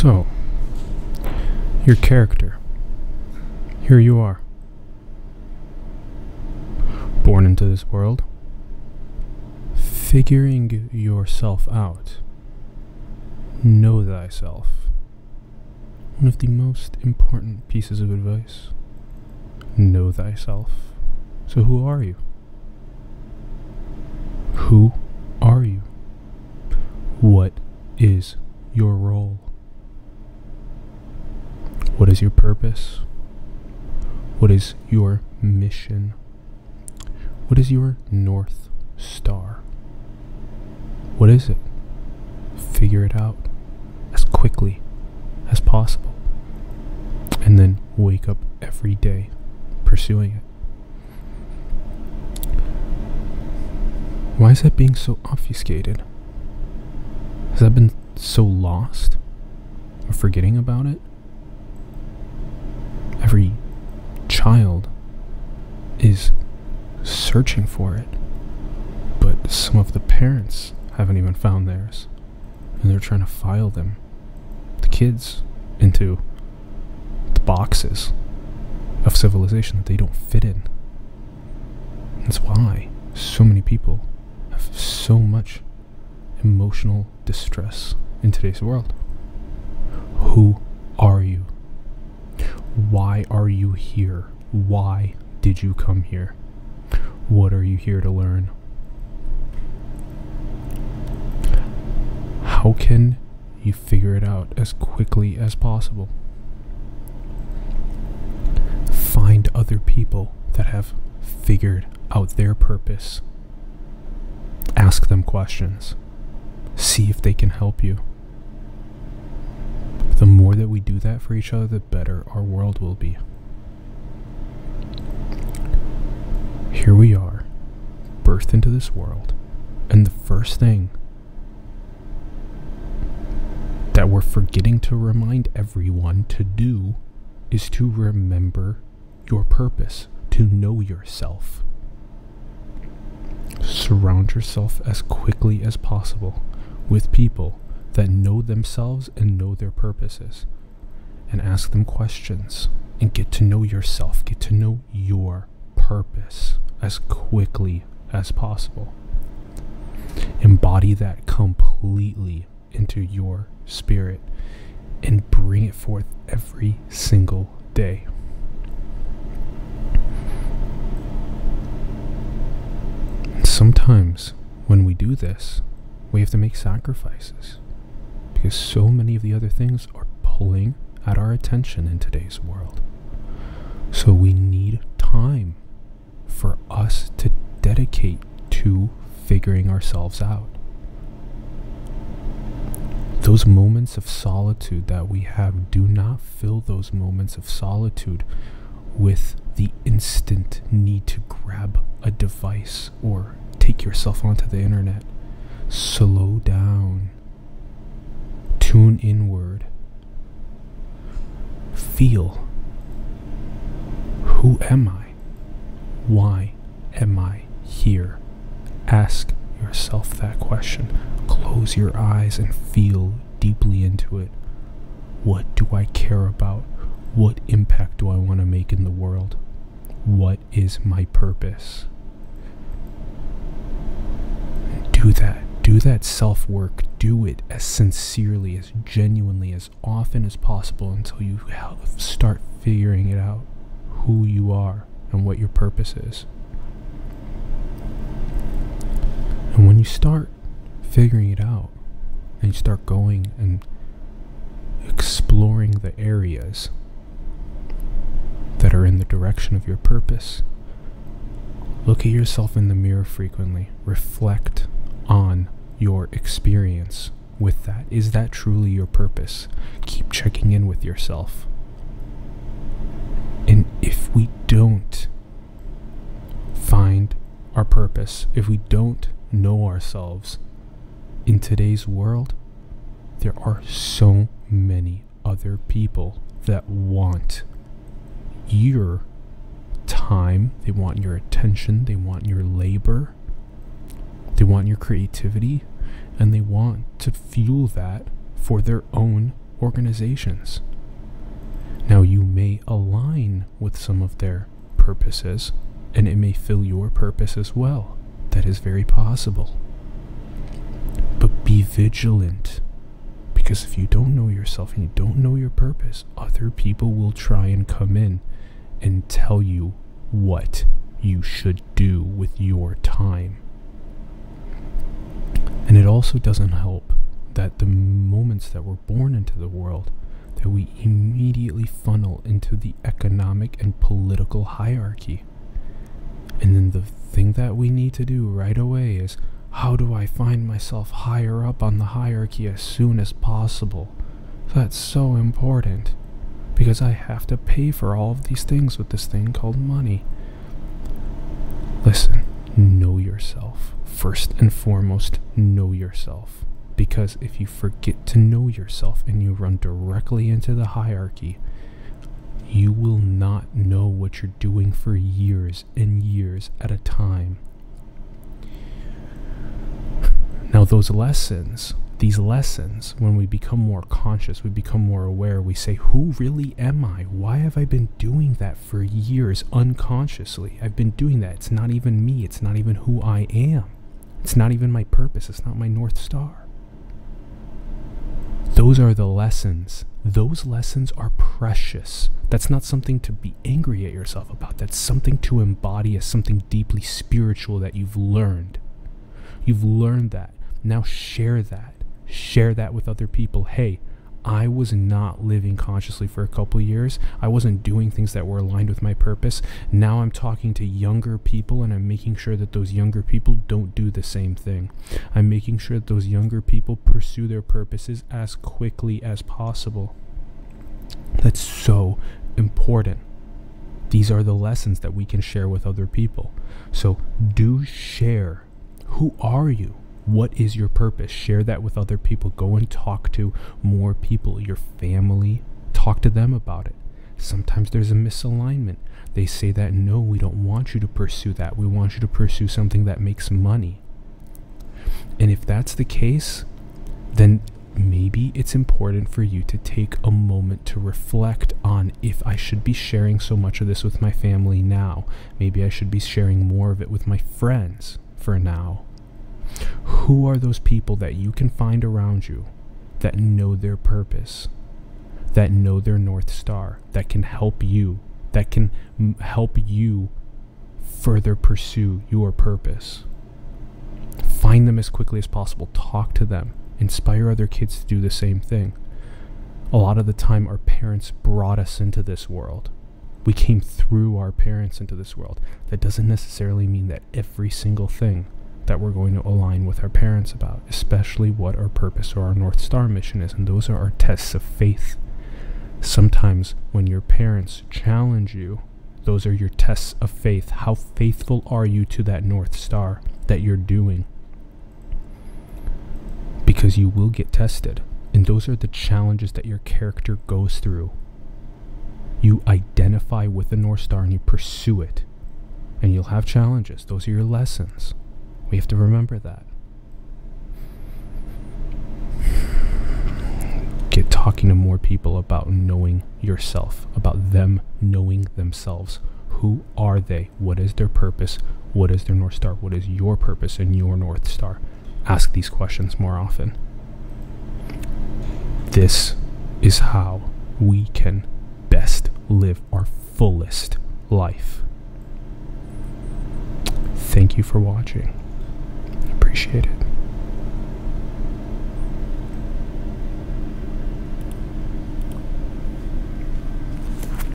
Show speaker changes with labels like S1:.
S1: So, your character. Here you are. Born into this world. Figuring yourself out. Know thyself. One of the most important pieces of advice. Know thyself. So, who are you? Who are you? What is your role? What is your purpose? What is your mission? What is your North Star? What is it? Figure it out as quickly as possible. And then wake up every day pursuing it. Why is that being so obfuscated? Has that been so lost? Or forgetting about it? Every child is searching for it, but some of the parents haven't even found theirs, and they're trying to file them, the kids, into the boxes of civilization that they don't fit in. That's why so many people have so much emotional distress in today's world. Who are you? Why are you here? Why did you come here? What are you here to learn? How can you figure it out as quickly as possible? Find other people that have figured out their purpose. Ask them questions. See if they can help you. The more that we do that for each other, the better our world will be. Here we are, birthed into this world, and the first thing that we're forgetting to remind everyone to do is to remember your purpose, to know yourself. Surround yourself as quickly as possible with people that know themselves and know their purposes and ask them questions and get to know yourself, get to know your purpose as quickly as possible. Embody that completely into your spirit and bring it forth every single day. sometimes when we do this, we have to make sacrifices because so many of the other things are pulling at our attention in today's world. So we need time us to dedicate to figuring ourselves out. Those moments of solitude that we have, do not fill those moments of solitude with the instant need to grab a device or take yourself onto the internet. Slow down Tune inward. Feel. Who am I? Why am I here? Ask yourself that question. Close your eyes and feel deeply into it. What do I care about? What impact do I want to make in the world? What is my purpose? Do that do that self work, do it as sincerely, as genuinely, as often as possible until you start figuring it out who you are and what your purpose is. And when you start figuring it out and you start going and exploring the areas that are in the direction of your purpose, look at yourself in the mirror frequently, reflect on your experience with that? Is that truly your purpose? Keep checking in with yourself. And if we don't find our purpose, if we don't know ourselves. In today's world, there are so many other people that want your time, they want your attention, they want your labor, they want your creativity. And they want to fuel that for their own organizations. Now, you may align with some of their purposes, and it may fill your purpose as well. That is very possible. But be vigilant. Because if you don't know yourself and you don't know your purpose, other people will try and come in and tell you what you should do with your time. And it also doesn't help that the moments that we're born into the world that we immediately funnel into the economic and political hierarchy. And then the thing that we need to do right away is how do I find myself higher up on the hierarchy as soon as possible? That's so important because I have to pay for all of these things with this thing called money. Listen, know yourself. First and foremost, know yourself. Because if you forget to know yourself and you run directly into the hierarchy, you will not know what you're doing for years and years at a time. Now, those lessons, these lessons, when we become more conscious, we become more aware, we say, Who really am I? Why have I been doing that for years unconsciously? I've been doing that. It's not even me. It's not even who I am. It's not even my purpose. It's not my North Star. Those are the lessons. Those lessons are precious. That's not something to be angry at yourself about. That's something to embody as something deeply spiritual that you've learned. You've learned that. Now share that. Share that with other people. Hey, I was not living consciously for a couple years. I wasn't doing things that were aligned with my purpose. Now I'm talking to younger people and I'm making sure that those younger people don't do the same thing. I'm making sure that those younger people pursue their purposes as quickly as possible. That's so important. These are the lessons that we can share with other people. So do share. Who are you? What is your purpose? Share that with other people. Go and talk to more people, your family. Talk to them about it. Sometimes there's a misalignment. They say that no, we don't want you to pursue that. We want you to pursue something that makes money. And if that's the case, then maybe it's important for you to take a moment to reflect on if I should be sharing so much of this with my family now. Maybe I should be sharing more of it with my friends for now. Who are those people that you can find around you that know their purpose, that know their North Star, that can help you, that can help you further pursue your purpose? Find them as quickly as possible, talk to them, inspire other kids to do the same thing. A lot of the time, our parents brought us into this world. We came through our parents into this world. That doesn't necessarily mean that every single thing that we're going to align with our parents about, especially what our purpose or our North Star mission is. And those are our tests of faith. Sometimes when your parents challenge you, those are your tests of faith. How faithful are you to that North Star that you're doing? Because you will get tested. And those are the challenges that your character goes through. You identify with the North Star and you pursue it. And you'll have challenges. Those are your lessons. We have to remember that. Get talking to more people about knowing yourself, about them knowing themselves. Who are they? What is their purpose? What is their North Star? What is your purpose and your North Star? Ask these questions more often. This is how we can best live our fullest life. Thank you for watching appreciate it.